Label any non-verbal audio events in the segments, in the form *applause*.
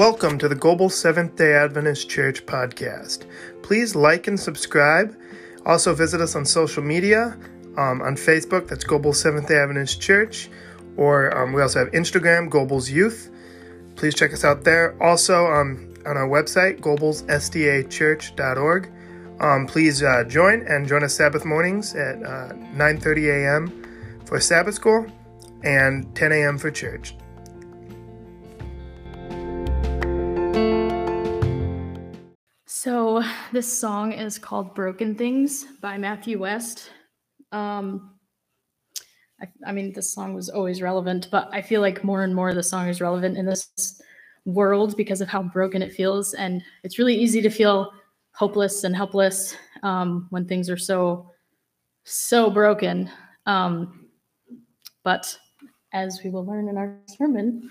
Welcome to the Global Seventh day Adventist Church podcast. Please like and subscribe. Also, visit us on social media um, on Facebook, that's Global Seventh day Adventist Church, or um, we also have Instagram, Global's Youth. Please check us out there. Also, um, on our website, globalsdachurch.org. Um, please uh, join and join us Sabbath mornings at uh, 9:30 a.m. for Sabbath school and 10 a.m. for church. This song is called Broken Things by Matthew West. Um, I, I, mean, this song was always relevant, but I feel like more and more the song is relevant in this world because of how broken it feels. And it's really easy to feel hopeless and helpless um, when things are so, so broken. Um, but as we will learn in our sermon,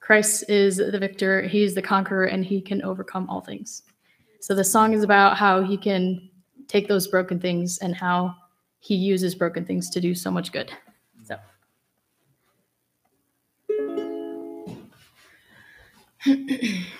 Christ is the victor, he's the conqueror, and he can overcome all things. So the song is about how he can take those broken things and how he uses broken things to do so much good. So. *clears throat*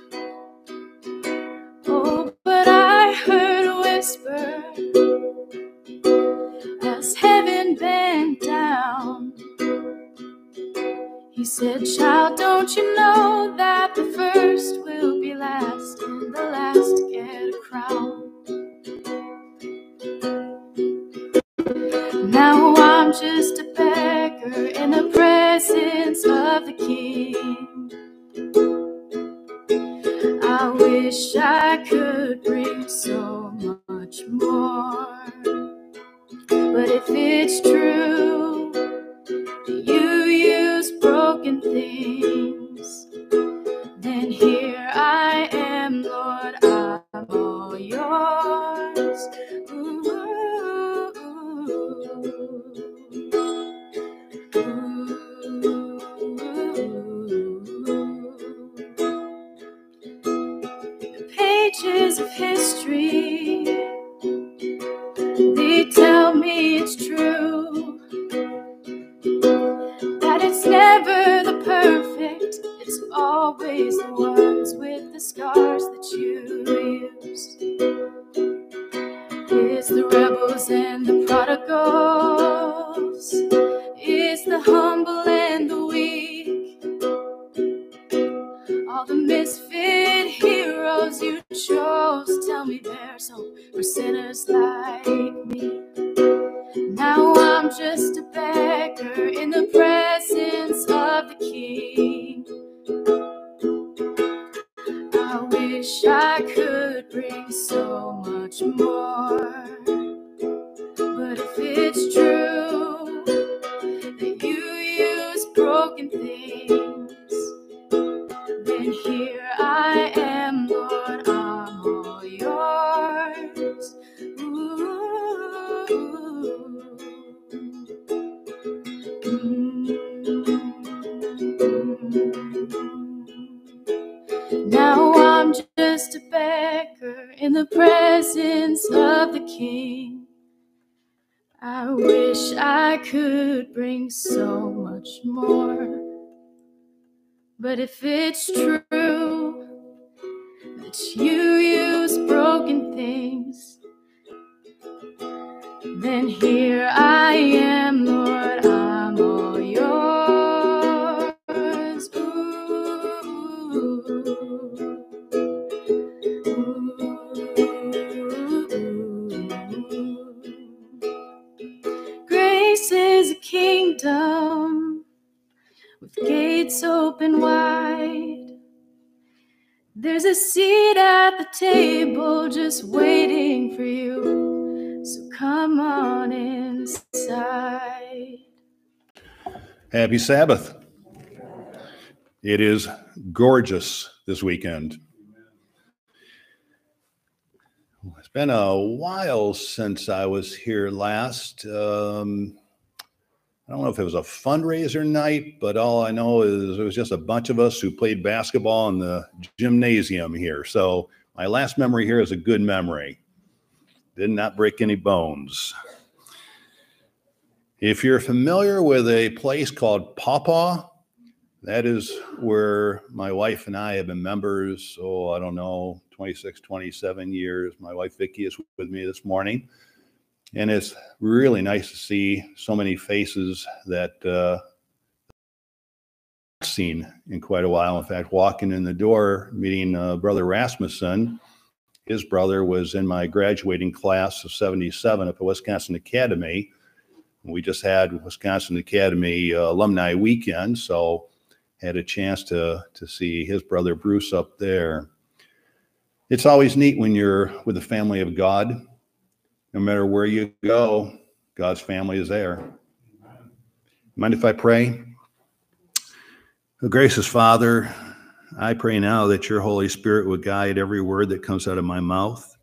said, Child, don't you know that the first will be last and the last get a crown? Now I'm just a beggar in the presence of the King. I wish I could bring so much more. But if it's true, All the misfit heroes you chose, tell me there's hope for sinners like me. Now I'm just Happy Sabbath. It is gorgeous this weekend. It's been a while since I was here last. Um, I don't know if it was a fundraiser night, but all I know is it was just a bunch of us who played basketball in the gymnasium here. So my last memory here is a good memory. Did not break any bones. If you're familiar with a place called Paw Paw, that is where my wife and I have been members. Oh, I don't know, 26, 27 years. My wife Vicki is with me this morning. And it's really nice to see so many faces that uh, seen in quite a while. In fact, walking in the door, meeting uh, Brother Rasmussen, his brother was in my graduating class of 77 at the Wisconsin Academy. We just had Wisconsin Academy uh, alumni weekend, so had a chance to to see his brother Bruce up there. It's always neat when you're with the family of God. No matter where you go, God's family is there. Mind if I pray? Oh, gracious Father, I pray now that your Holy Spirit would guide every word that comes out of my mouth.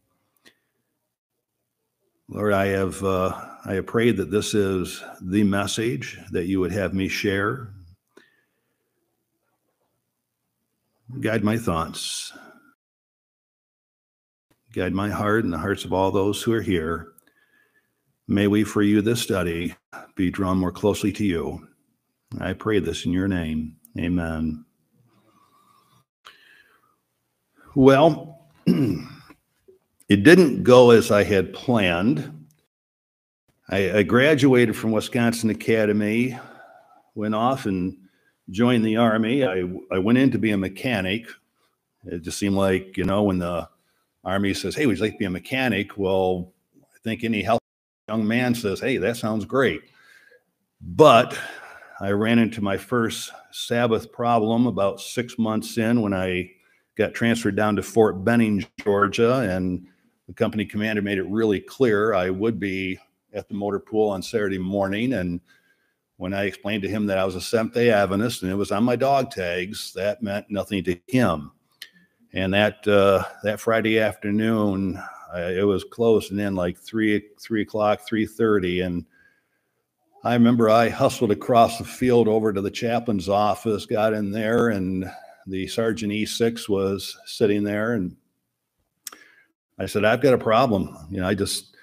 Lord, I have uh, I have prayed that this is the message that you would have me share. Guide my thoughts. Guide my heart and the hearts of all those who are here. May we, for you, this study, be drawn more closely to you. I pray this in your name. Amen. Well, *clears throat* it didn't go as I had planned. I, I, graduated from Wisconsin Academy, went off and joined the Army. I, I went in to be a mechanic. It just seemed like, you know, when the Army says, Hey, would you like to be a mechanic? Well, I think any healthy young man says, Hey, that sounds great. But I ran into my first Sabbath problem about six months in when I got transferred down to Fort Benning, Georgia, and the company commander made it really clear I would be at the motor pool on Saturday morning. And when I explained to him that I was a Seventh day Adventist and it was on my dog tags, that meant nothing to him. And that uh, that Friday afternoon, I, it was close and then like three three o'clock, three thirty, and I remember I hustled across the field over to the chaplain's office, got in there, and the sergeant E6 was sitting there, and I said, "I've got a problem. You know, I just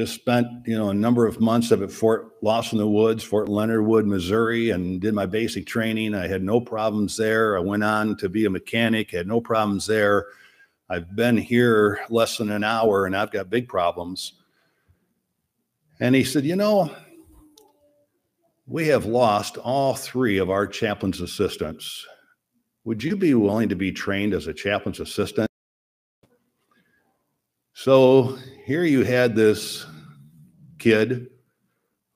just spent you know a number of months up at Fort Lost in the Woods, Fort Leonard Wood, Missouri, and did my basic training. I had no problems there. I went on to be a mechanic, had no problems there. I've been here less than an hour, and I've got big problems." And he said, "You know." We have lost all three of our chaplain's assistants. Would you be willing to be trained as a chaplain's assistant? So here you had this kid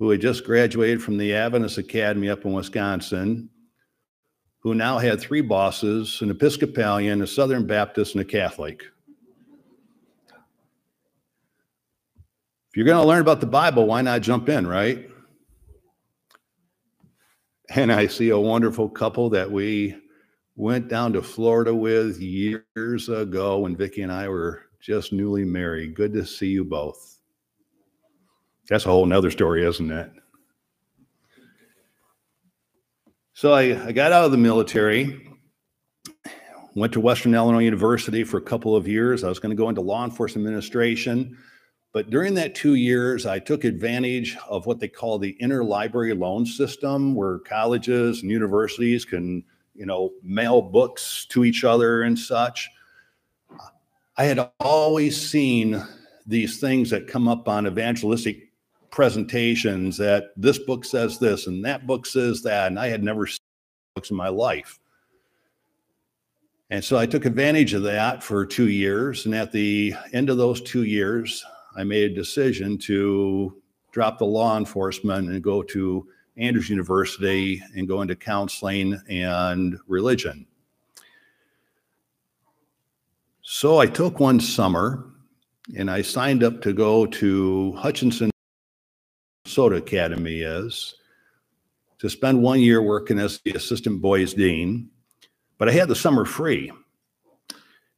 who had just graduated from the Adventist Academy up in Wisconsin, who now had three bosses an Episcopalian, a Southern Baptist, and a Catholic. If you're going to learn about the Bible, why not jump in, right? and I see a wonderful couple that we went down to Florida with years ago when Vicki and I were just newly married. Good to see you both. That's a whole nother story, isn't it? So I, I got out of the military, went to Western Illinois University for a couple of years. I was going to go into law enforcement administration. But during that two years, I took advantage of what they call the interlibrary loan system, where colleges and universities can, you know, mail books to each other and such. I had always seen these things that come up on evangelistic presentations that this book says this and that book says that, and I had never seen books in my life. And so I took advantage of that for two years. And at the end of those two years, I made a decision to drop the law enforcement and go to Andrews University and go into counseling and religion. So I took one summer and I signed up to go to Hutchinson Minnesota Academy is, to spend one year working as the assistant boys dean. But I had the summer free.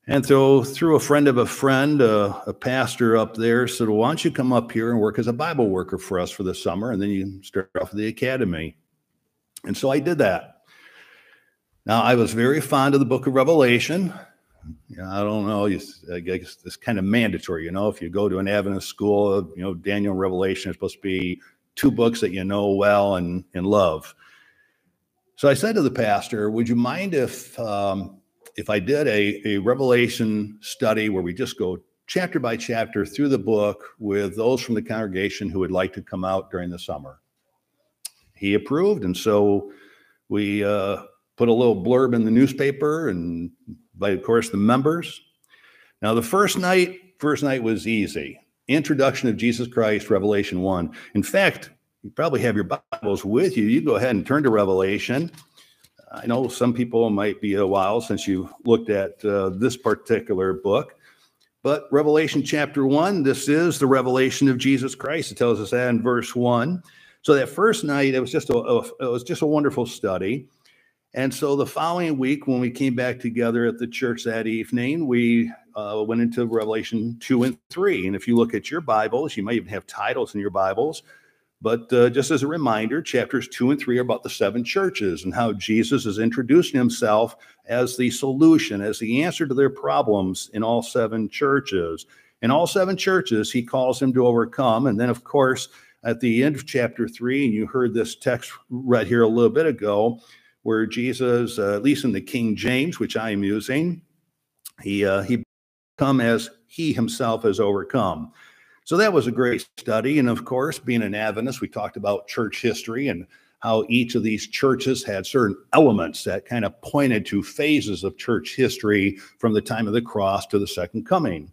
And so, through a friend of a friend, uh, a pastor up there said, well, Why don't you come up here and work as a Bible worker for us for the summer? And then you start off at the academy. And so I did that. Now, I was very fond of the book of Revelation. I don't know. I guess it's kind of mandatory. You know, if you go to an Adventist school, you know, Daniel and Revelation are supposed to be two books that you know well and, and love. So I said to the pastor, "Would you mind if um, if I did a, a Revelation study where we just go chapter by chapter through the book with those from the congregation who would like to come out during the summer?" He approved, and so we uh, put a little blurb in the newspaper and by, of course, the members. Now, the first night, first night was easy. Introduction of Jesus Christ, Revelation 1. In fact, you probably have your Bibles with you. You go ahead and turn to Revelation. I know some people might be a while since you looked at uh, this particular book, but Revelation chapter 1, this is the revelation of Jesus Christ. It tells us that in verse 1. So that first night, it was just a, a it was just a wonderful study. And so the following week, when we came back together at the church that evening, we uh, went into Revelation 2 and 3. And if you look at your Bibles, you might even have titles in your Bibles. But uh, just as a reminder, chapters 2 and 3 are about the seven churches and how Jesus is introducing himself as the solution, as the answer to their problems in all seven churches. In all seven churches, he calls them to overcome. And then, of course, at the end of chapter 3, and you heard this text read here a little bit ago, where Jesus, uh, at least in the King James, which I am using, he uh, he come as he himself has overcome. So that was a great study. And of course, being an Adventist, we talked about church history and how each of these churches had certain elements that kind of pointed to phases of church history from the time of the cross to the second coming.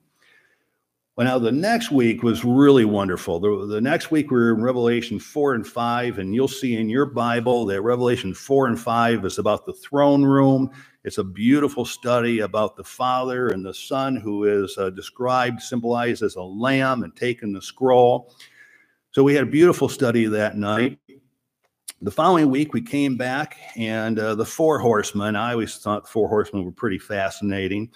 Well, now the next week was really wonderful. The, the next week we are in Revelation 4 and 5, and you'll see in your Bible that Revelation 4 and 5 is about the throne room. It's a beautiful study about the Father and the Son, who is uh, described, symbolized as a lamb and taken the scroll. So we had a beautiful study that night. The following week, we came back, and uh, the four horsemen, I always thought four horsemen were pretty fascinating.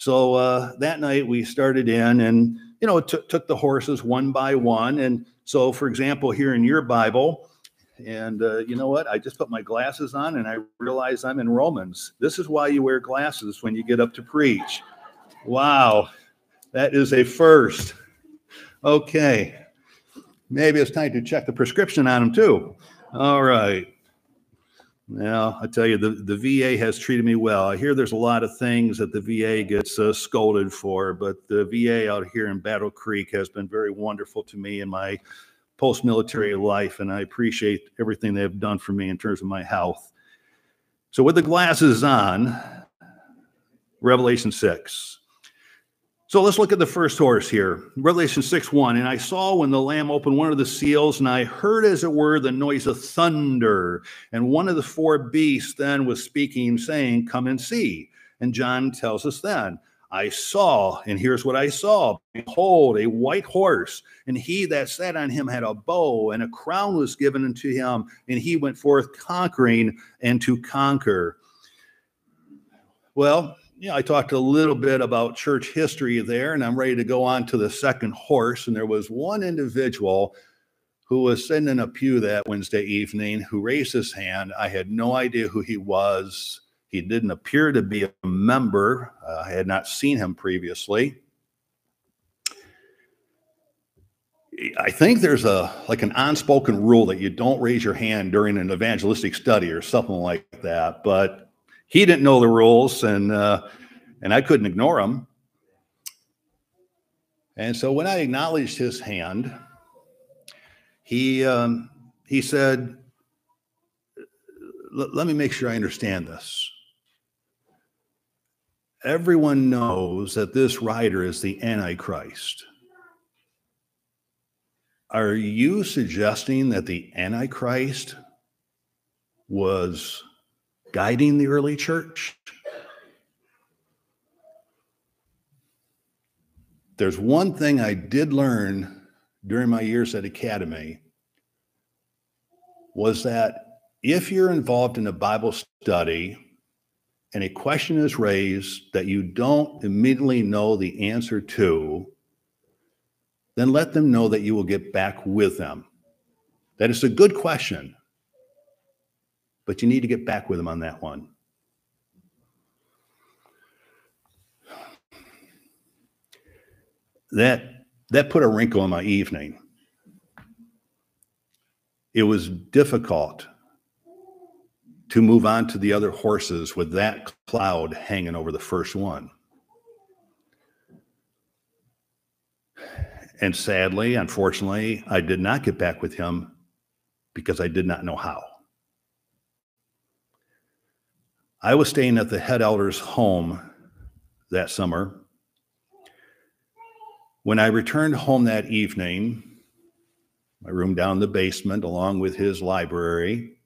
So uh, that night we started in and, you know, t- took the horses one by one. And so, for example, here in your Bible, and uh, you know what? I just put my glasses on and I realize I'm in Romans. This is why you wear glasses when you get up to preach. Wow, that is a first. Okay, maybe it's time to check the prescription on them too. All right. Well, I tell you, the, the VA has treated me well. I hear there's a lot of things that the VA gets uh, scolded for, but the VA out here in Battle Creek has been very wonderful to me in my post military life, and I appreciate everything they've done for me in terms of my health. So, with the glasses on, Revelation 6. So let's look at the first horse here. Revelation 6 1. And I saw when the Lamb opened one of the seals, and I heard, as it were, the noise of thunder. And one of the four beasts then was speaking, saying, Come and see. And John tells us then, I saw, and here's what I saw Behold, a white horse, and he that sat on him had a bow, and a crown was given unto him, and he went forth conquering and to conquer. Well, know, I talked a little bit about church history there, and I'm ready to go on to the second horse. And there was one individual who was sitting in a pew that Wednesday evening who raised his hand. I had no idea who he was. He didn't appear to be a member. Uh, I had not seen him previously. I think there's a like an unspoken rule that you don't raise your hand during an evangelistic study or something like that. But he didn't know the rules, and uh, and I couldn't ignore him. And so when I acknowledged his hand, he um, he said, "Let me make sure I understand this." Everyone knows that this rider is the Antichrist. Are you suggesting that the Antichrist was guiding the early church. There's one thing I did learn during my years at Academy, was that if you're involved in a Bible study and a question is raised that you don't immediately know the answer to, then let them know that you will get back with them. That is a good question, but you need to get back with them on that one. That that put a wrinkle in my evening. It was difficult to move on to the other horses with that cloud hanging over the first one. And sadly, unfortunately, I did not get back with him because I did not know how. I was staying at the head elder's home that summer. When I returned home that evening, my room down in the basement, along with his library,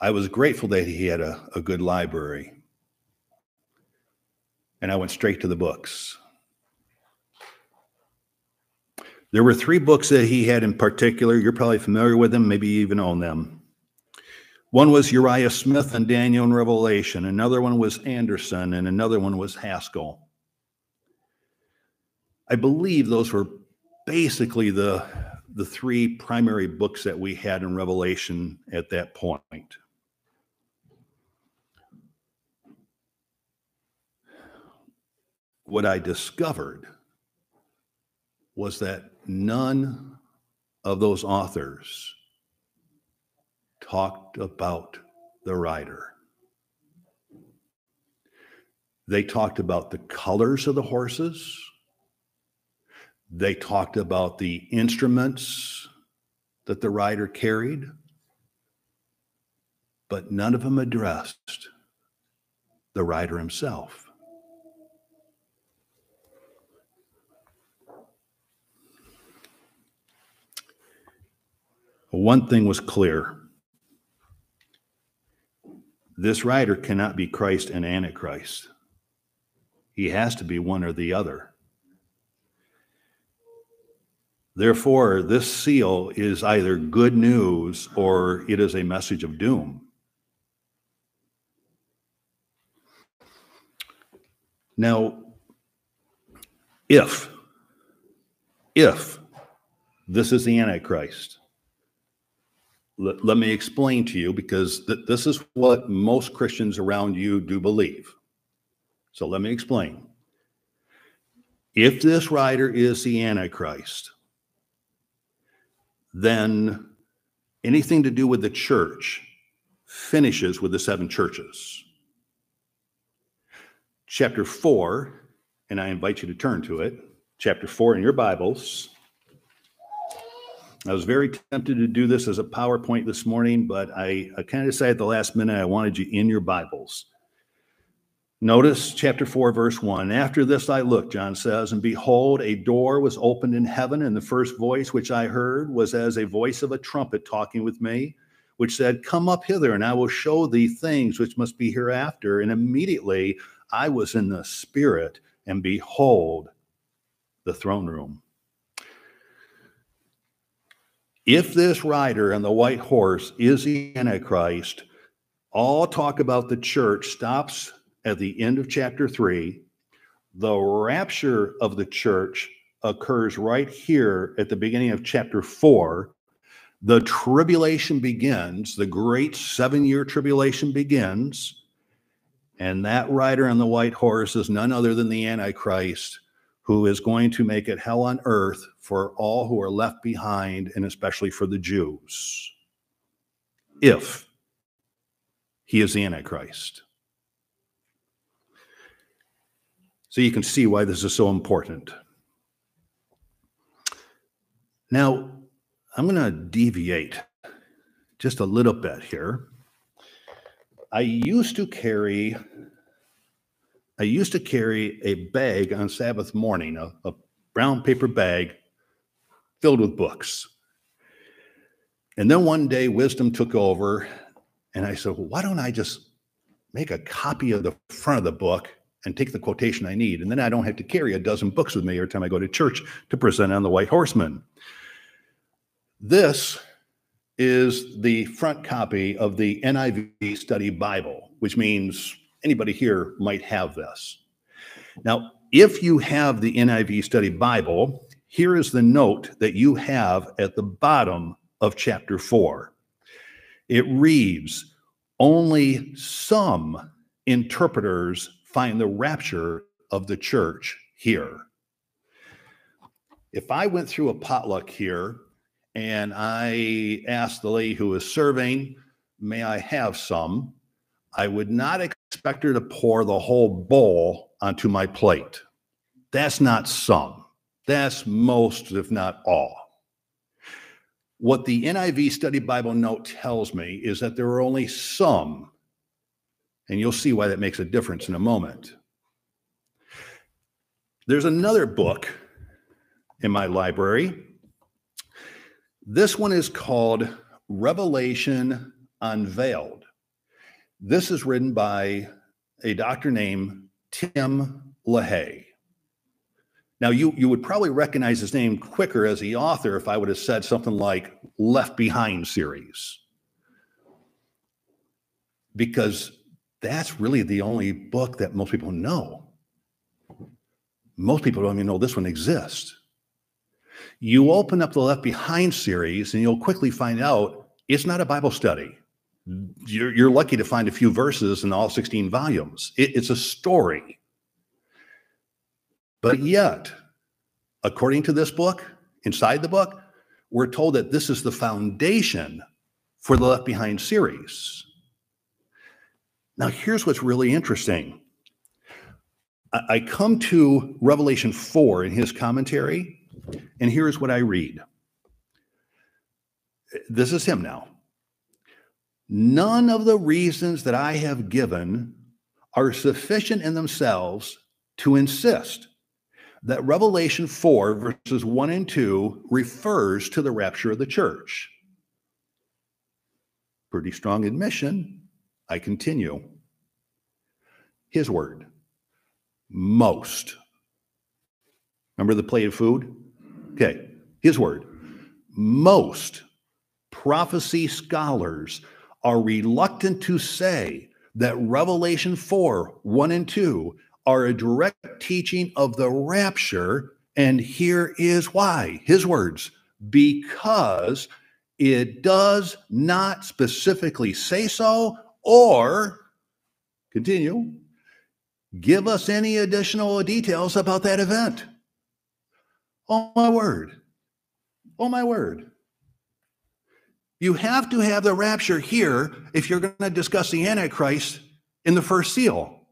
I was grateful that he had a, a good library. And I went straight to the books. There were three books that he had in particular. You're probably familiar with them, maybe you even own them. One was Uriah Smith and Daniel in Revelation. Another one was Anderson, and another one was Haskell. I believe those were basically the, the three primary books that we had in Revelation at that point. What I discovered was that none of those authors talked about the rider. They talked about the colors of the horses. They talked about the instruments that the rider carried, but none of them addressed the rider himself. One thing was clear this rider cannot be Christ and Antichrist. He has to be one or the other. Therefore, this seal is either good news or it is a message of doom. Now, if, if this is the Antichrist, let, let me explain to you because th- this is what most Christians around you do believe. So let me explain. If this rider is the Antichrist, then anything to do with the church finishes with the seven churches. Chapter 4, and I invite you to turn to it, chapter 4 in your Bibles. I was very tempted to do this as a PowerPoint this morning, but I, I kind of decided at the last minute I wanted you in your Bibles. Notice chapter 4, verse 1. After this I looked, John says, and behold, a door was opened in heaven, and the first voice which I heard was as a voice of a trumpet talking with me, which said, Come up hither, and I will show thee things which must be hereafter. And immediately I was in the Spirit, and behold, the throne room. If this rider on the white horse is the Antichrist, all talk about the church stops at the end of chapter three. The rapture of the church occurs right here at the beginning of chapter four. The tribulation begins, the great seven year tribulation begins. And that rider on the white horse is none other than the Antichrist, who is going to make it hell on earth for all who are left behind, and especially for the Jews, if he is the Antichrist. So you can see why this is so important. Now, I'm going to deviate just a little bit here. I used to carry I used to carry a bag on Sabbath morning, a, a brown paper bag filled with books. And then one day wisdom took over and I said, well, why don't I just make a copy of the front of the book and take the quotation I need. And then I don't have to carry a dozen books with me every time I go to church to present on the White Horseman. This is the front copy of the NIV Study Bible, which means anybody here might have this. Now, if you have the NIV Study Bible, here is the note that you have at the bottom of chapter 4. It reads, Only some interpreters find the rapture of the church here. If I went through a potluck here and I asked the lady who was serving, May I have some? I would not expect her to pour the whole bowl onto my plate. That's not some, that's most, if not all. What the NIV Study Bible note tells me is that there are only some, and you'll see why that makes a difference in a moment. There's another book in my library. This one is called Revelation Unveiled. This is written by a doctor named Tim LaHaye. Now, you, you would probably recognize his name quicker as the author if I would have said something like Left Behind series, because that's really the only book that most people know. Most people don't even know this one exists. You open up the Left Behind series, and you'll quickly find out it's not a Bible study. You're, you're lucky to find a few verses in all 16 volumes. It, it's a story. But yet, according to this book, inside the book, we're told that this is the foundation for the Left Behind series. Now, here's what's really interesting. I, I come to Revelation 4 in his commentary, and here's what I read. This is him now. None of the reasons that I have given are sufficient in themselves to insist that Revelation 4, verses 1 and 2, refers to the rapture of the church. Pretty strong admission. I continue. His word, most. Remember the plate of food? Okay, his word. Most prophecy scholars are reluctant to say that Revelation 4 1 and 2 are a direct teaching of the rapture. And here is why his words because it does not specifically say so or continue give us any additional details about that event. Oh, my word. Oh, my word. You have to have the rapture here if you're going to discuss the Antichrist in the first seal.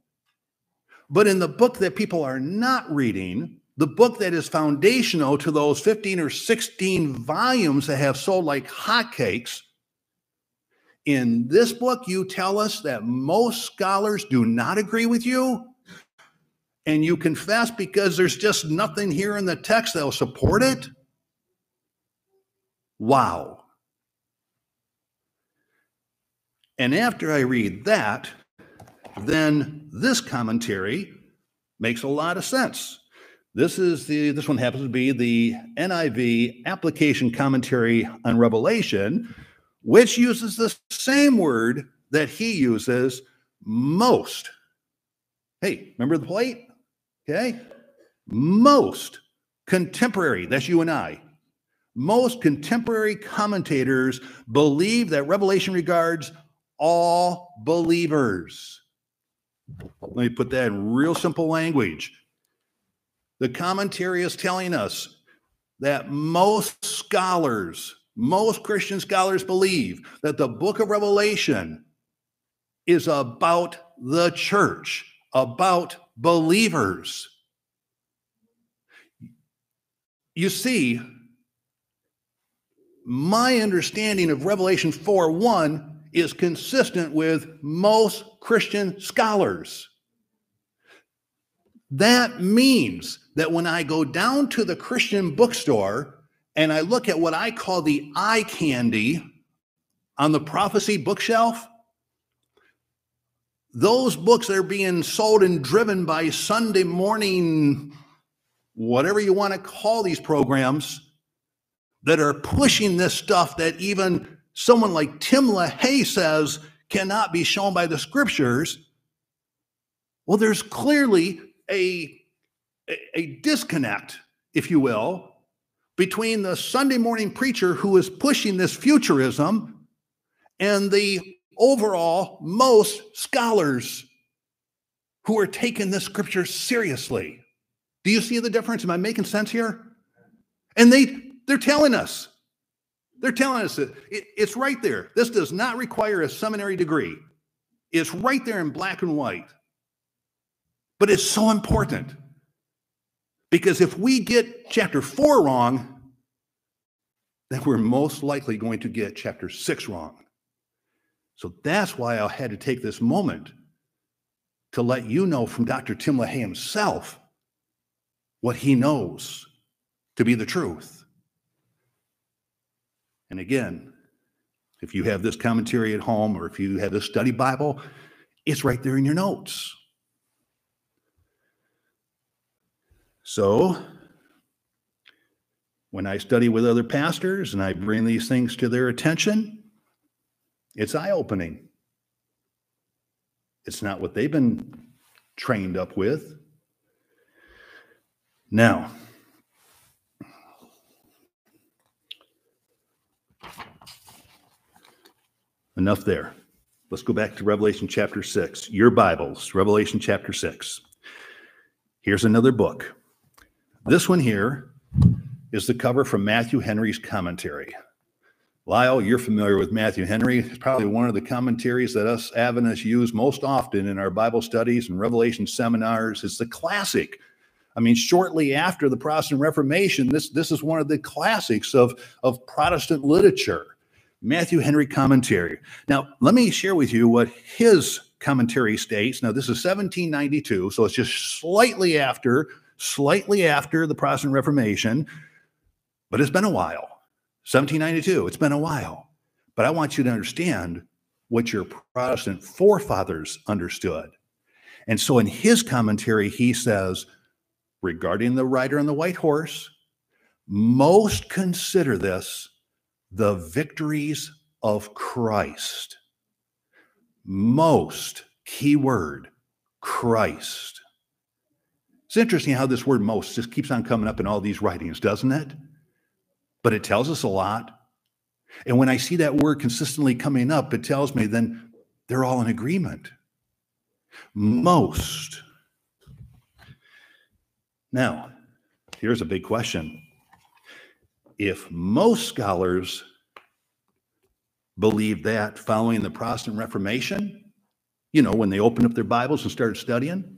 But in the book that people are not reading, the book that is foundational to those 15 or 16 volumes that have sold like hotcakes, in this book, you tell us that most scholars do not agree with you, and you confess because there's just nothing here in the text that will support it? Wow. And after I read that, then this commentary makes a lot of sense. This is the this one happens to be the NIV application commentary on Revelation, which uses the same word that he uses most. Hey, remember the plate? Okay. Most contemporary, that's you and I. Most contemporary commentators believe that Revelation regards all believers. Let me put that in real simple language. The commentary is telling us that most scholars, most Christian scholars believe that the book of Revelation is about the church, about believers. You see, my understanding of Revelation 4 1 is consistent with most Christian scholars. That means that when I go down to the Christian bookstore and I look at what I call the eye candy on the prophecy bookshelf, those books are being sold and driven by Sunday morning, whatever you want to call these programs, that are pushing this stuff that even someone like Tim LaHaye says cannot be shown by the scriptures, well, there's clearly a, a, disconnect, if you will, between the Sunday morning preacher who is pushing this futurism and the overall most scholars who are taking this scripture seriously. Do you see the difference? Am I making sense here? And they they're telling us. They're telling us that it, it's right there. This does not require a seminary degree. It's right there in black and white. But it's so important because if we get chapter four wrong, then we're most likely going to get chapter six wrong. So that's why I had to take this moment to let you know from Dr. Tim LaHaye himself what he knows to be the truth. And again, if you have this commentary at home or if you have this study Bible, it's right there in your notes. So, when I study with other pastors and I bring these things to their attention, it's eye opening. It's not what they've been trained up with. Now, enough there. Let's go back to Revelation chapter 6. Your Bibles, Revelation chapter 6. Here's another book. This one here is the cover from Matthew Henry's commentary. Lyle, you're familiar with Matthew Henry. It's probably one of the commentaries that us Adventists use most often in our Bible studies and Revelation seminars. It's the classic. I mean, shortly after the Protestant Reformation, this, this is one of the classics of, of Protestant literature. Matthew Henry commentary. Now, let me share with you what his commentary states. Now, this is 1792, so it's just slightly after, slightly after the Protestant Reformation, but it's been a while. 1792, it's been a while. But I want you to understand what your Protestant forefathers understood. And so in his commentary, he says, regarding the rider on the white horse, most consider this the victories of Christ. Most, key word, Christ. It's interesting how this word most just keeps on coming up in all these writings, doesn't it? but it tells us a lot. And when I see that word consistently coming up, it tells me then they're all in agreement. Most. Now, here's a big question. If most scholars believe that following the Protestant Reformation, you know, when they opened up their Bibles and started studying,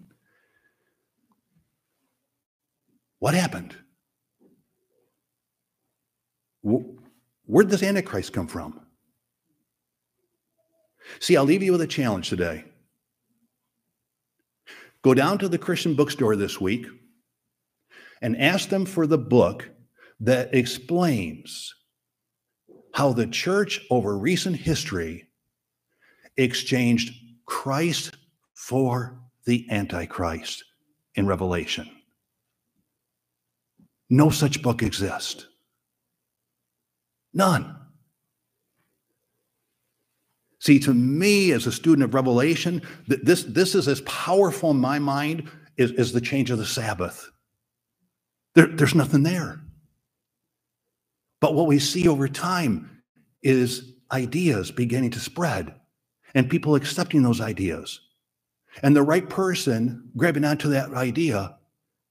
what happened? Where did this Antichrist come from? See, I'll leave you with a challenge today. Go down to the Christian bookstore this week and ask them for the book that explains how the church over recent history exchanged Christ for the Antichrist in Revelation. No such book exists. None. See, to me, as a student of Revelation, this, this is as powerful in my mind as, as the change of the Sabbath. There, there's nothing there. But what we see over time is ideas beginning to spread and people accepting those ideas. And the right person grabbing onto that idea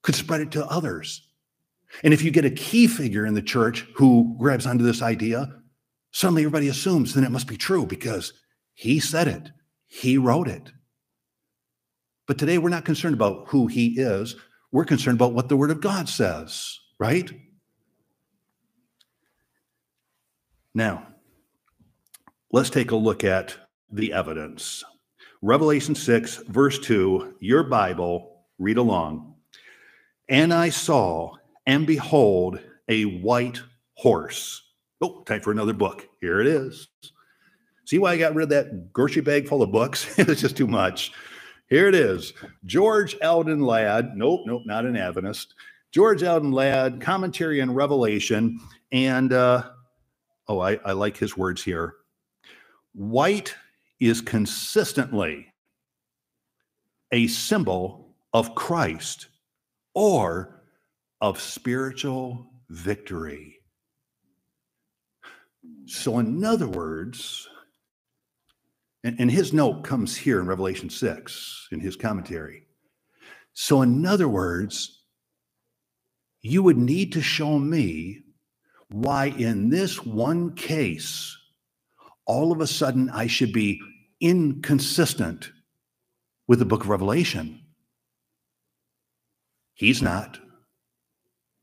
could spread it to others. And if you get a key figure in the church who grabs onto this idea, suddenly everybody assumes then it must be true because he said it, he wrote it. But today we're not concerned about who he is, we're concerned about what the word of God says, right? Now, let's take a look at the evidence. Revelation 6, verse 2, your Bible, read along. And I saw and behold, a white horse. Oh, time for another book. Here it is. See why I got rid of that grocery bag full of books? *laughs* it's just too much. Here it is. George Eldon Ladd. Nope, nope, not an Adventist. George Eldon Ladd, commentary on Revelation. And uh, oh, I, I like his words here. White is consistently a symbol of Christ or of spiritual victory. So, in other words, and, and his note comes here in Revelation 6 in his commentary. So, in other words, you would need to show me why, in this one case, all of a sudden I should be inconsistent with the book of Revelation. He's not.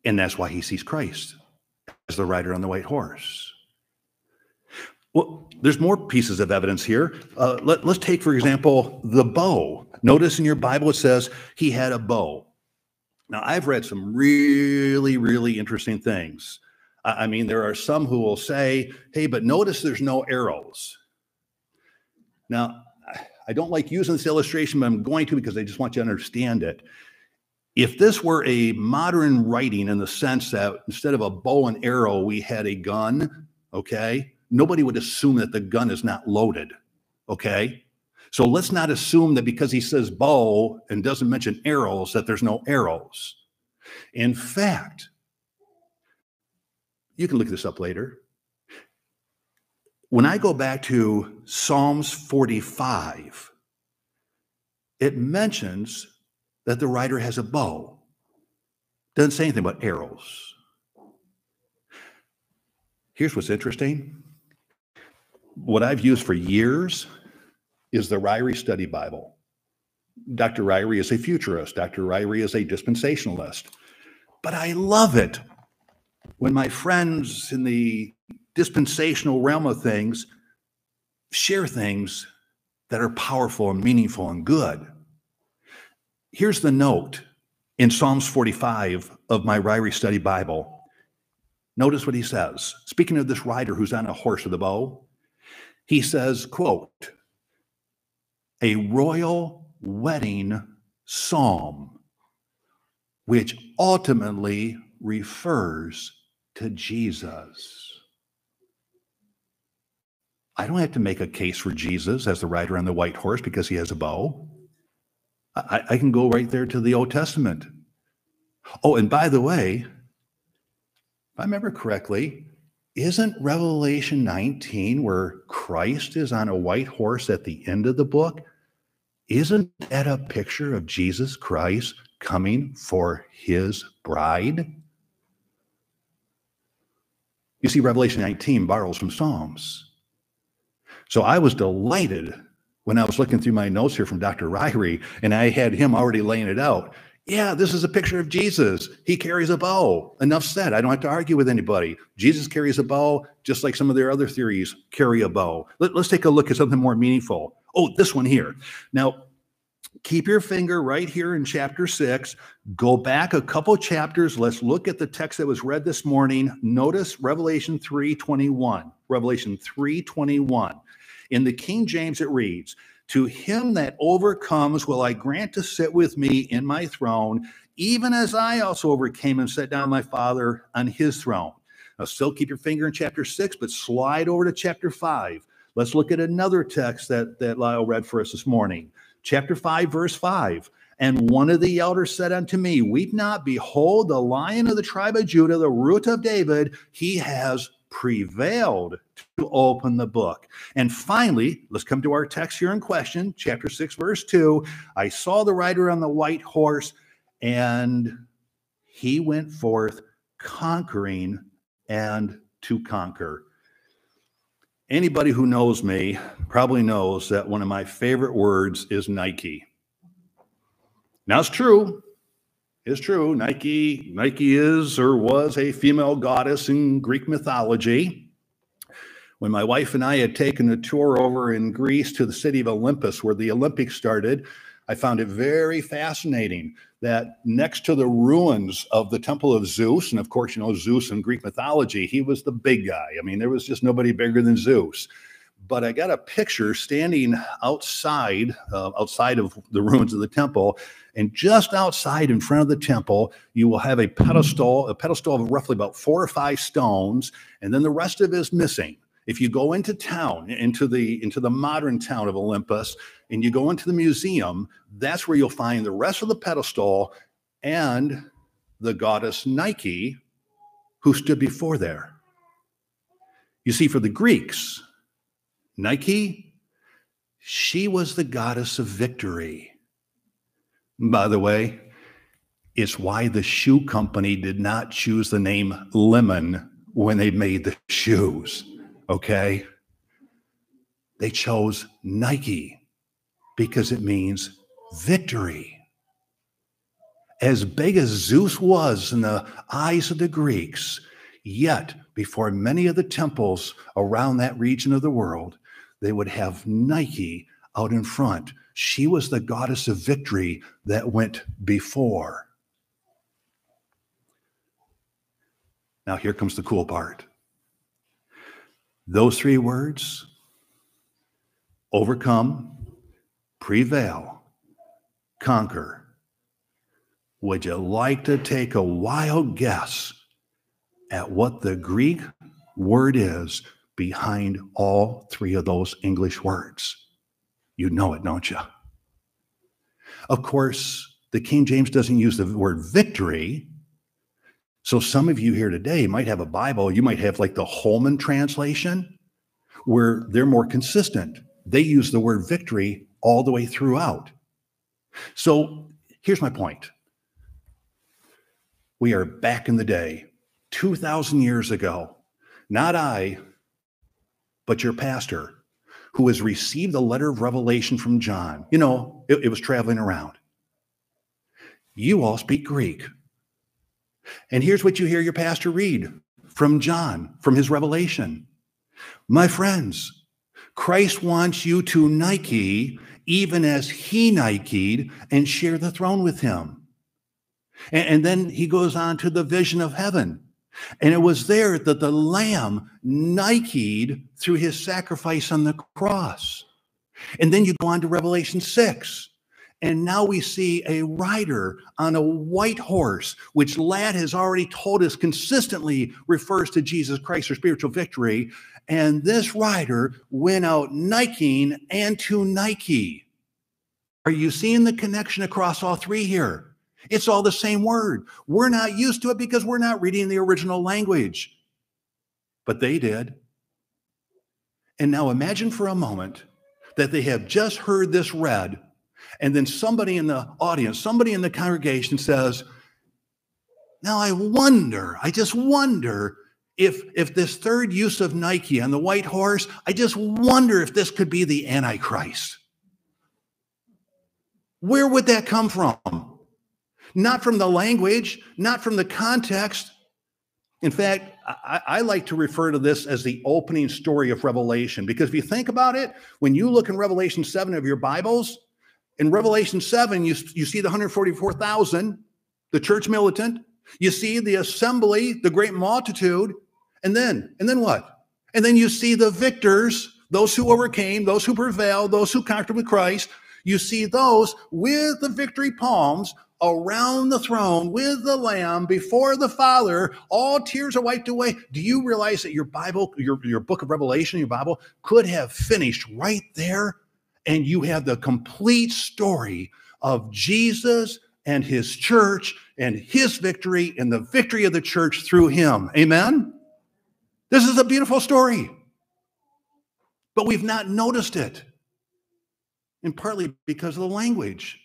And that's why he sees Christ as the rider on the white horse. Well, there's more pieces of evidence here. Uh, let, let's take, for example, the bow. Notice in your Bible it says he had a bow. Now, I've read some really, really interesting things. I mean, there are some who will say, hey, but notice there's no arrows. Now, I don't like using this illustration, but I'm going to because I just want you to understand it. If this were a modern writing in the sense that instead of a bow and arrow, we had a gun, okay, nobody would assume that the gun is not loaded, okay? So let's not assume that because he says bow and doesn't mention arrows, that there's no arrows. In fact, you can look this up later. When I go back to Psalms 45, it mentions that the writer has a bow. Doesn't say anything about arrows. Here's what's interesting. What I've used for years is the Ryrie Study Bible. Dr. Ryrie is a futurist. Dr. Ryrie is a dispensationalist. But I love it when my friends in the dispensational realm of things share things that are powerful and meaningful and good. Here's the note in Psalms 45 of my Ryrie Study Bible. Notice what he says. Speaking of this rider who's on a horse with a bow, he says, quote, a royal wedding psalm, which ultimately refers to Jesus. I don't have to make a case for Jesus as the rider on the white horse because he has a bow. I, I, can go right there to the Old Testament. Oh, and by the way, if I remember correctly, isn't Revelation 19 where Christ is on a white horse at the end of the book? Isn't that a picture of Jesus Christ coming for his bride? You see, Revelation 19 borrows from Psalms. So I was delighted when I was looking through my notes here from Dr. Ryrie, and I had him already laying it out. Yeah, this is a picture of Jesus. He carries a bow. Enough said. I don't have to argue with anybody. Jesus carries a bow, just like some of their other theories carry a bow. Let, us take a look at something more meaningful. Oh, this one here. Now, keep your finger right here in chapter six. Go back a couple chapters. Let's look at the text that was read this morning. Notice Revelation 3:21. Revelation 3:21. In the King James, it reads, To him that overcomes will I grant to sit with me in my throne, even as I also overcame and sat down my Father on his throne. Now, still keep your finger in chapter six, but slide over to chapter five. Let's look at another text that, that Lyle read for us this morning chapter 5, verse 5. And one of the elders said unto me, Weep not, behold, the lion of the tribe of Judah, the root of David, he has prevailed to open the book. And finally, let's come to our text here in question, chapter 6, verse 2. I saw the rider on the white horse, and he went forth conquering and to conquer. Anybody who knows me probably knows that one of my favorite words is Nike. Now it's true. It's true. Nike, Nike is or was a female goddess in Greek mythology. When my wife and I had taken a tour over in Greece to the city of Olympus, where the Olympics started, I found it very fascinating that next to the ruins of the temple of Zeus, and of course, you know, Zeus in Greek mythology, he was the big guy. I mean, there was just nobody bigger than Zeus. But I got a picture standing outside, uh, outside of the ruins of the temple, And just outside in front of the temple, you will have a pedestal, a pedestal of roughly about four or five stones, and then the rest of it is missing. If you go into town, into the into the modern town of Olympus, and you go into the museum, that's where you'll find the rest of the pedestal and the goddess Nike, who stood before there. You see, for the Greeks, Nike, she was the goddess of victory. By the way, it's why the shoe company did not choose the name Lemon when they made the shoes okay? They chose Nike because it means victory. As big as Zeus was in the eyes of the Greeks, yet before many of the temples around that region of the world, they would have Nike out in front. She was the goddess of victory that went before. Now, here comes the cool part. Those three words overcome, prevail, conquer. Would you like to take a wild guess at what the Greek word is behind all three of those English words? You know it, don't you? Of course, the King James doesn't use the word victory. So some of you here today might have a Bible, you might have like the Holman translation, where they're more consistent. They use the word victory all the way throughout. So here's my point. We are back in the day, 2,000 years ago. Not I, but your pastor, who has received the letter of revelation from John. You know, it, it was traveling around. You all speak Greek. And here's what you hear your pastor read from John, from his revelation. My friends, Christ wants you to Nike even as he Nike'd and share the throne with him. And, and, then he goes on to the vision of heaven. And it was there that the Lamb Nike'd through his sacrifice on the cross. And then you go on to Revelation 6 and now we see a rider on a white horse, which Ladd has already told us consistently refers to Jesus Christ or spiritual victory. And this rider went out Niking and to Nike. Are you seeing the connection across all three here? It's all the same word. We're not used to it because we're not reading the original language, but they did. And now imagine for a moment that they have just heard this read and then somebody in the audience, somebody in the congregation says, Now I wonder, I just wonder if, if this third use of Nike on the white horse, I just wonder if this could be the Antichrist. Where would that come from? Not from the language, not from the context. In fact, I, I, like to refer to this as the opening story of Revelation because if you think about it, when you look in Revelation 7 of your Bibles, in Revelation 7, you, you see the 144,000, the church militant. You see the assembly, the great multitude. And then, and then what? And then you see the victors, those who overcame, those who prevailed, those who conquered with Christ. You see those with the victory palms around the throne with the lamb before the father all tears are wiped away do you realize that your bible your, your book of revelation your bible could have finished right there and you have the complete story of Jesus and his church and his victory and the victory of the church through him. Amen? This is a beautiful story, but we've not noticed it, and partly because of the language.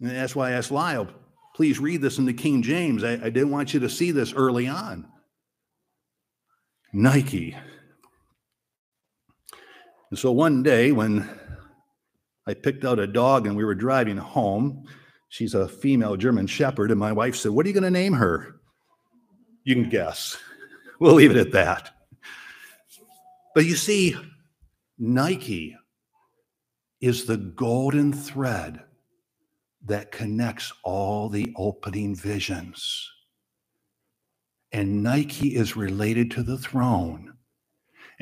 And that's why I asked Lyle, please read this in the King James. I, I didn't want you to see this early on. Nike and so one day when I picked out a dog and we were driving home, she's a female German Shepherd, and my wife said, What are you going to name her? You can guess. *laughs* We'll leave it at that. But you see, Nike is the golden thread that connects all the opening visions. And Nike is related to the throne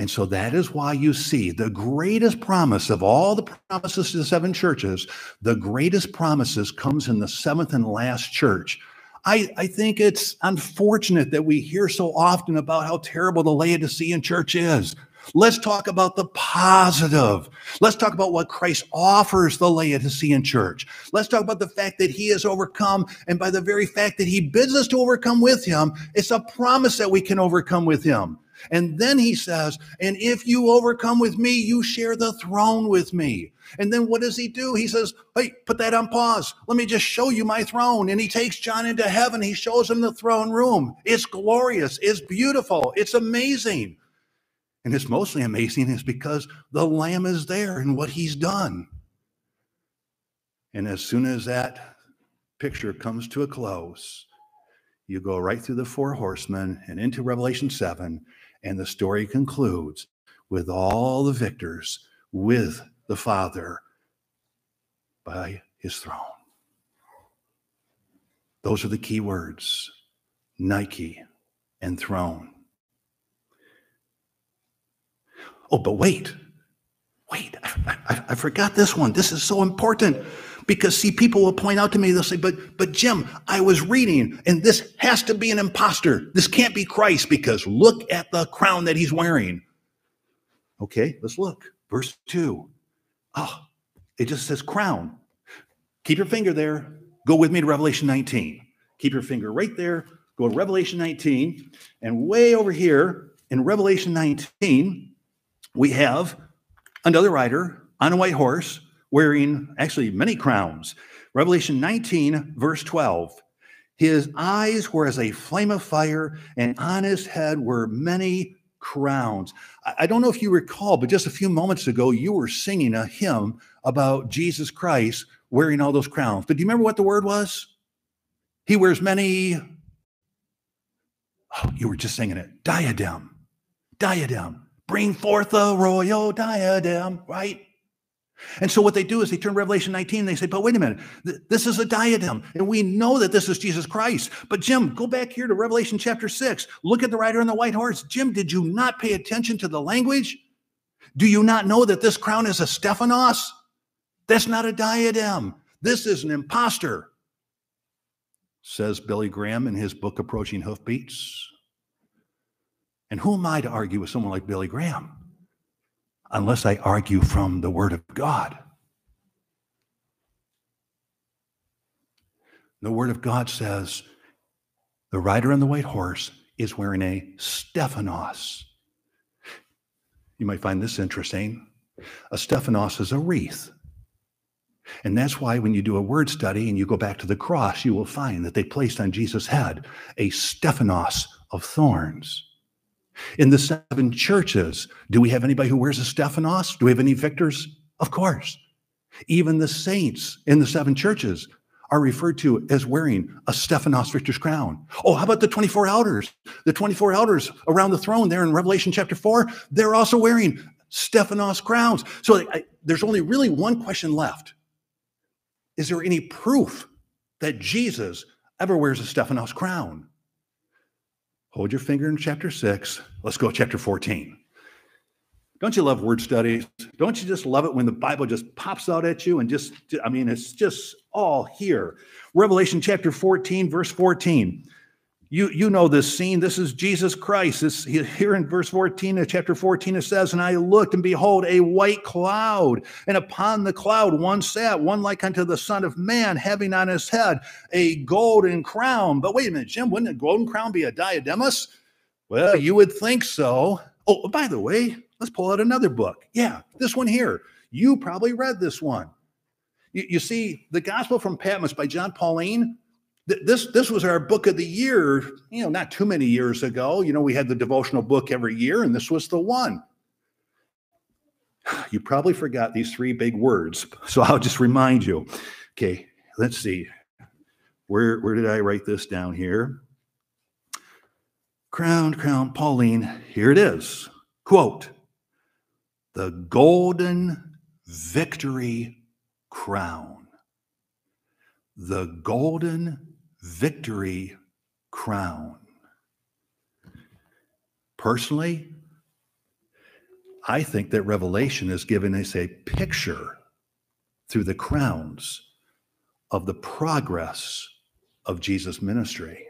And so that is why you see the greatest promise of all the promises to the seven churches, the greatest promises comes in the seventh and last church. I, I think it's unfortunate that we hear so often about how terrible the Laodicean church is. Let's talk about the positive. Let's talk about what Christ offers the Laodicean church. Let's talk about the fact that he has overcome. And by the very fact that he bids us to overcome with him, it's a promise that we can overcome with him. And then he says, And if you overcome with me, you share the throne with me. And then what does he do? He says, Hey, put that on pause. Let me just show you my throne. And he takes John into heaven. He shows him the throne room. It's glorious. It's beautiful. It's amazing. And it's mostly amazing is because the Lamb is there and what he's done. And as soon as that picture comes to a close, you go right through the four horsemen and into Revelation 7, and the story concludes with all the victors with the Father by his throne. Those are the key words Nike and throne. Oh, but wait, wait, I, I, I, forgot this one. This is so important because see, people will point out to me, they'll say, but, but Jim, I was reading and this has to be an impostor. This can't be Christ because look at the crown that he's wearing. Okay, let's look. Verse two. Oh, it just says crown. Keep your finger there. Go with me to Revelation 19. Keep your finger right there. Go to Revelation 19. And way over here in Revelation 19, we have another rider on a white horse wearing actually many crowns. Revelation 19, verse 12. His eyes were as a flame of fire, and on his head were many crowns. I don't know if you recall, but just a few moments ago, you were singing a hymn about Jesus Christ wearing all those crowns. But do you remember what the word was? He wears many. Oh, you were just singing it. Diadem. Diadem. Bring forth the royal diadem, right? And so what they do is they turn Revelation 19 and they say, but wait a minute, th- this is a diadem. And we know that this is Jesus Christ. But Jim, go back here to Revelation chapter 6. Look at the rider on the white horse. Jim, did you not pay attention to the language? Do you not know that this crown is a Stephanos? That's not a diadem. This is an impostor, says Billy Graham in his book Approaching Hoofbeats. And who am I to argue with someone like Billy Graham? Unless I argue from the Word of God. The Word of God says the rider on the white horse is wearing a Stephanos. You might find this interesting. A Stephanos is a wreath. And that's why when you do a word study and you go back to the cross, you will find that they placed on Jesus' head a Stephanos of thorns. In the seven churches, do we have anybody who wears a Stephanos? Do we have any victors? Of course. Even the saints in the seven churches are referred to as wearing a Stephanos victor's crown. Oh, how about the 24 elders? The 24 elders around the throne there in Revelation chapter 4, they're also wearing Stephanos crowns. So I, there's only really one question left. Is there any proof that Jesus ever wears a Stephanos crown? Hold your finger in chapter 6. Let's go chapter 14. Don't you love word studies? Don't you just love it when the Bible just pops out at you and just, I mean, it's just all here. Revelation chapter 14, verse 14. You, you know this scene. This is Jesus Christ. This, here in verse 14 of chapter 14, it says, And I looked, and behold, a white cloud. And upon the cloud one sat, one like unto the Son of Man, having on his head a golden crown. But wait a minute, Jim, wouldn't a golden crown be a diademus? Well, you would think so. Oh, oh by the way, let's pull out another book. Yeah, this one here. You probably read this one. You, you see, The Gospel from Patmos by Jon Paulien this this was our book of the year you know not too many years ago. You know we had the devotional book every year and this was the one. *sighs* You probably forgot these three big words so i'll just remind you. Okay let's see. Where where did i write this down here? Crown crown Paulien here it is. Quote the golden victory crown. The golden victory crown. Personally, I think that Revelation is giving us a picture through the crowns of the progress of Jesus' ministry.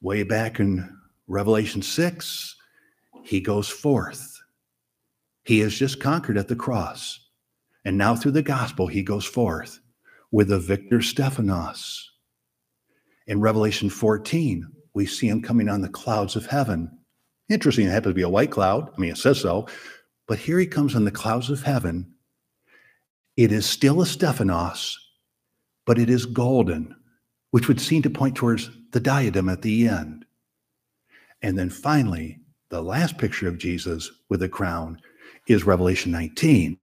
Way back in Revelation 6, he goes forth. He has just conquered at the cross. And now through the gospel, he goes forth with a victor Stephanos. In Revelation 14, we see him coming on the clouds of heaven. Interesting, it happens to be a white cloud. I mean, it says so. But here he comes on the clouds of heaven. It is still a Stephanos, but it is golden, which would seem to point towards the diadem at the end. And then finally, the last picture of Jesus with a crown is Revelation 19,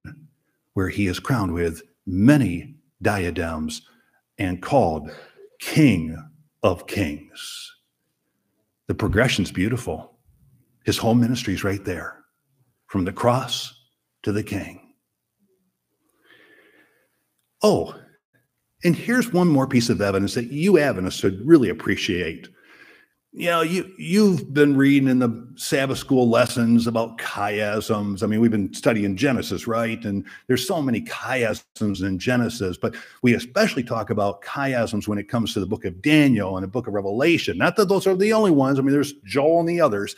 where he is crowned with many diadems and called King of Kings. The progression's beautiful. His whole ministry is right there, from the cross to the King. Oh, and here's one more piece of evidence that you Adventists should really appreciate you know, you you've been reading in the Sabbath school lessons about chiasms. I mean, we've been studying Genesis, right? And there's so many chiasms in Genesis, but we especially talk about chiasms when it comes to the book of Daniel and the book of Revelation. Not that those are the only ones. I mean, there's Joel and the others,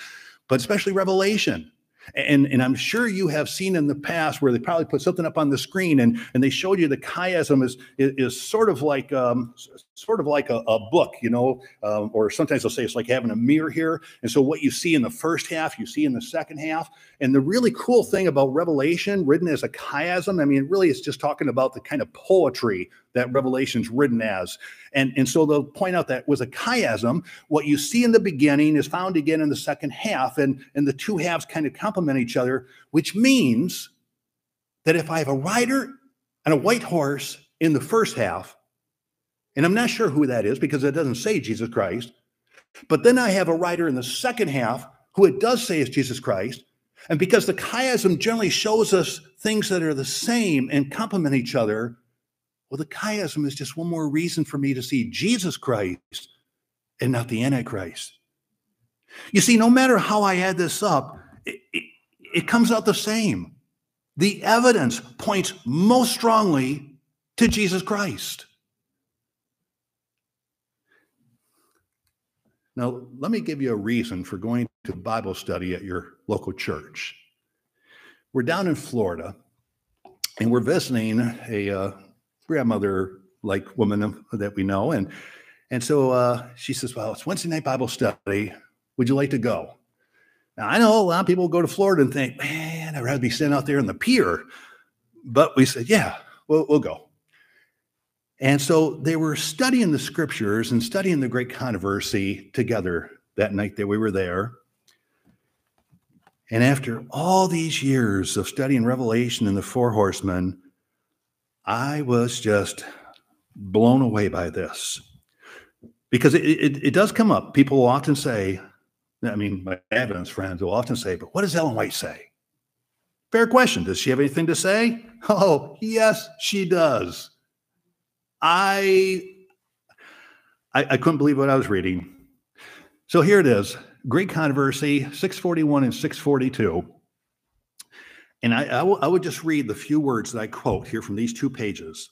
but especially Revelation. And, and I'm sure you have seen in the past where they probably put something up on the screen and, and they showed you the chiasm is, is, is sort of like um, sort of like a, a book, you know, um, or sometimes they'll say it's like having a mirror here. And so what you see in the first half, you see in the second half. And the really cool thing about Revelation, written as a chiasm, I mean, really it's just talking about the kind of poetry that Revelation's written as. And, and so they'll point out that was a chiasm. What you see in the beginning is found again in the second half, and, and the two halves kind of complement each other, which means that if I have a rider and a white horse in the first half, and I'm not sure who that is because it doesn't say Jesus Christ, but then I have a rider in the second half who it does say is Jesus Christ. And because the chiasm generally shows us things that are the same and complement each other, well, the chiasm is just one more reason for me to see Jesus Christ and not the Antichrist. You see, no matter how I add this up, it, it, it comes out the same. The evidence points most strongly to Jesus Christ. Now, let me give you a reason for going to Bible study at your local church. We're down in Florida and we're visiting a uh, grandmother like woman that we know. And and so uh, she says, Well, it's Wednesday night Bible study. Would you like to go? Now I know a lot of people go to Florida and think, man, I'd rather be sitting out there in the pier. But we said, Yeah, we'll, we'll go. And so they were studying the scriptures and studying the great controversy together that night that we were there. And after all these years of studying Revelation and the four horsemen, I was just blown away by this because it, it, it, does come up. People will often say, I mean, my Adventist friends will often say, but what does Ellen White say? Fair question. Does she have anything to say? *laughs* Oh, yes, she does. I, I, I couldn't believe what I was reading. So here it is Great Controversy, 641 and 642. And I, I, w- I would just read the few words that I quote here from these two pages,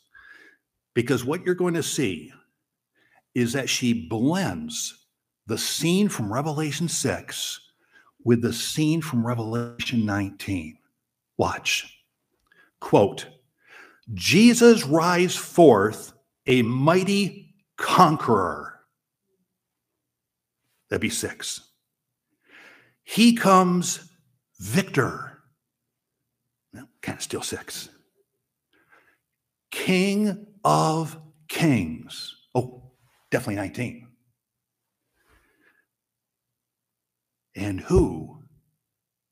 because what you're going to see is that she blends the scene from Revelation 6 with the scene from Revelation 19. Watch. Quote, Jesus rise forth a mighty conqueror. That'd be six. He comes victor kind of still six. King of kings. Oh, definitely 19. And who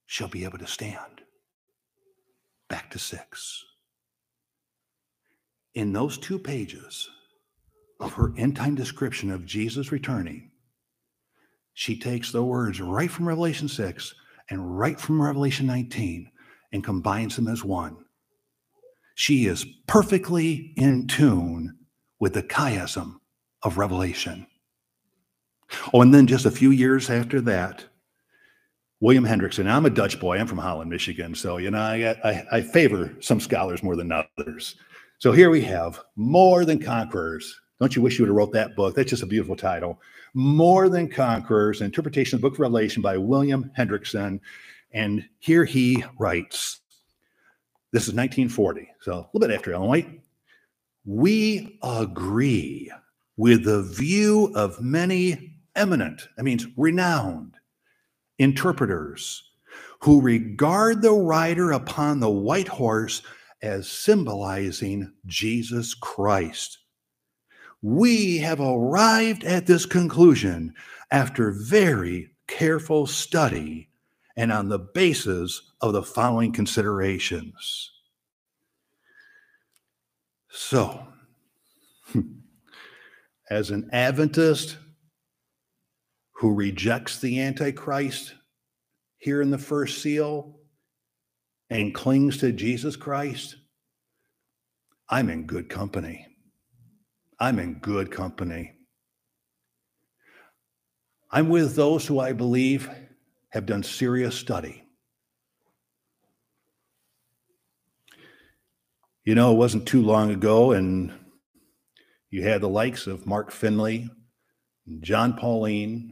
shall be able to stand? Back to six. In those two pages of her end time description of Jesus returning, she takes the words right from Revelation 6 and right from Revelation 19 and combines them as one. She is perfectly in tune with the chiasm of Revelation. Oh, and then just a few years after that, William Hendriksen. I'm a Dutch boy. I'm from Holland, Michigan. So, you know, I, I, I favor some scholars more than others. So here we have More Than Conquerors. Don't you wish you would have wrote that book? That's just a beautiful title. More Than Conquerors, Interpretation of the Book of Revelation by William Hendriksen. And here he writes, this is 1940, so a little bit after Ellen White. We agree with the view of many eminent, that means renowned, interpreters who regard the rider upon the white horse as symbolizing Jesus Christ. We have arrived at this conclusion after very careful study and on the basis of the following considerations. So, *laughs* as an Adventist who rejects the Antichrist here in the first seal and clings to Jesus Christ, I'm in good company. I'm in good company. I'm with those who I believe have done serious study. You know, it wasn't too long ago, and you had the likes of Mark Finley, Jon Paulien,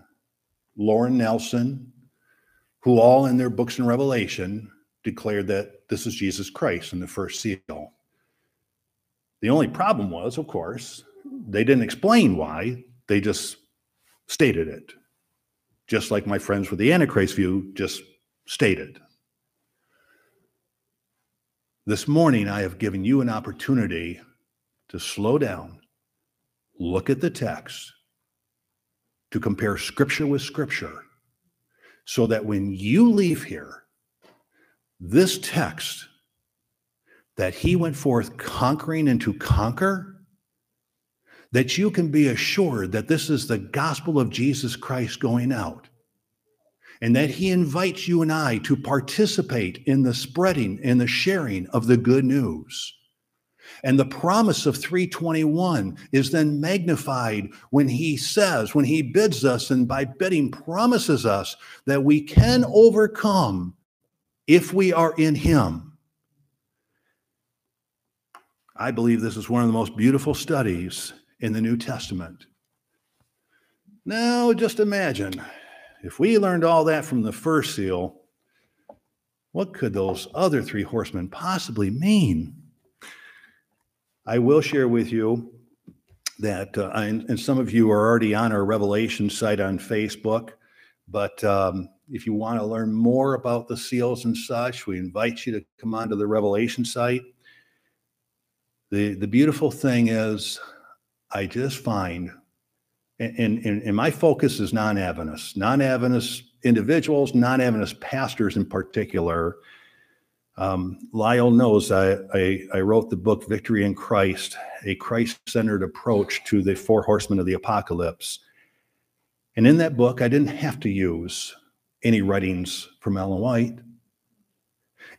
Lauren Nelson, who all in their books in Revelation declared that this is Jesus Christ in the first seal. The only problem was, of course, they didn't explain why, they just stated it just like my friends with the Antichrist view just stated. This morning, I have given you an opportunity to slow down, look at the text, to compare scripture with scripture, so that when you leave here, this text that he went forth conquering and to conquer that you can be assured that this is the gospel of Jesus Christ going out and that he invites you and I to participate in the spreading and the sharing of the good news. And the promise of 321 is then magnified when he says, when he bids us, and by bidding promises us that we can overcome if we are in him. I believe this is one of the most beautiful studies in the New Testament. Now, just imagine if we learned all that from the first seal, what could those other three horsemen possibly mean? I will share with you that, uh, and, and, some of you are already on our Revelation site on Facebook, but um, if you want to learn more about the seals and such, we invite you to come onto the Revelation site. The, the beautiful thing is, I just find, and, and, and my focus is non Adventists, non Adventist individuals, non Adventist pastors in particular. Um, Lyle knows I, I, I, wrote the book Victory in Christ, a Christ centered approach to the four horsemen of the apocalypse. And in that book, I didn't have to use any writings from Ellen White.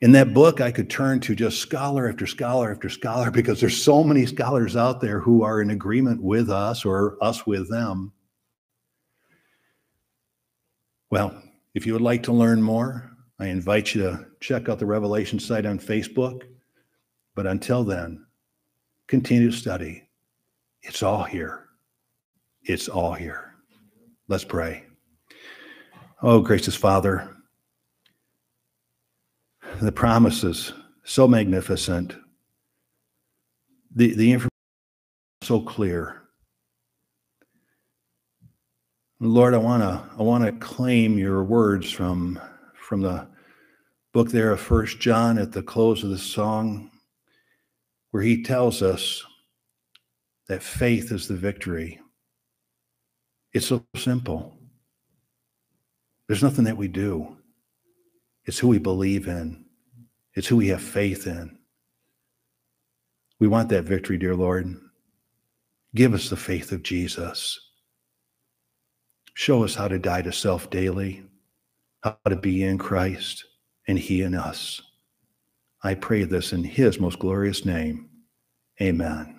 In that book, I could turn to just scholar after scholar after scholar because there's so many scholars out there who are in agreement with us or us with them. Well, if you would like to learn more, I invite you to check out the Revelation site on Facebook. But until then, continue to study. It's all here. It's all here. Let's pray. Oh, gracious Father, the promises so magnificent, the, the information so clear. Lord, I want to I want to claim your words from from the book there of First John at the close of the song, where he tells us that faith is the victory. It's so simple. There's nothing that we do. It's who we believe in, it's who we have faith in. We want that victory, dear Lord. Give us the faith of Jesus. Show us how to die to self daily, how to be in Christ and He in us. I pray this in His most glorious name. Amen.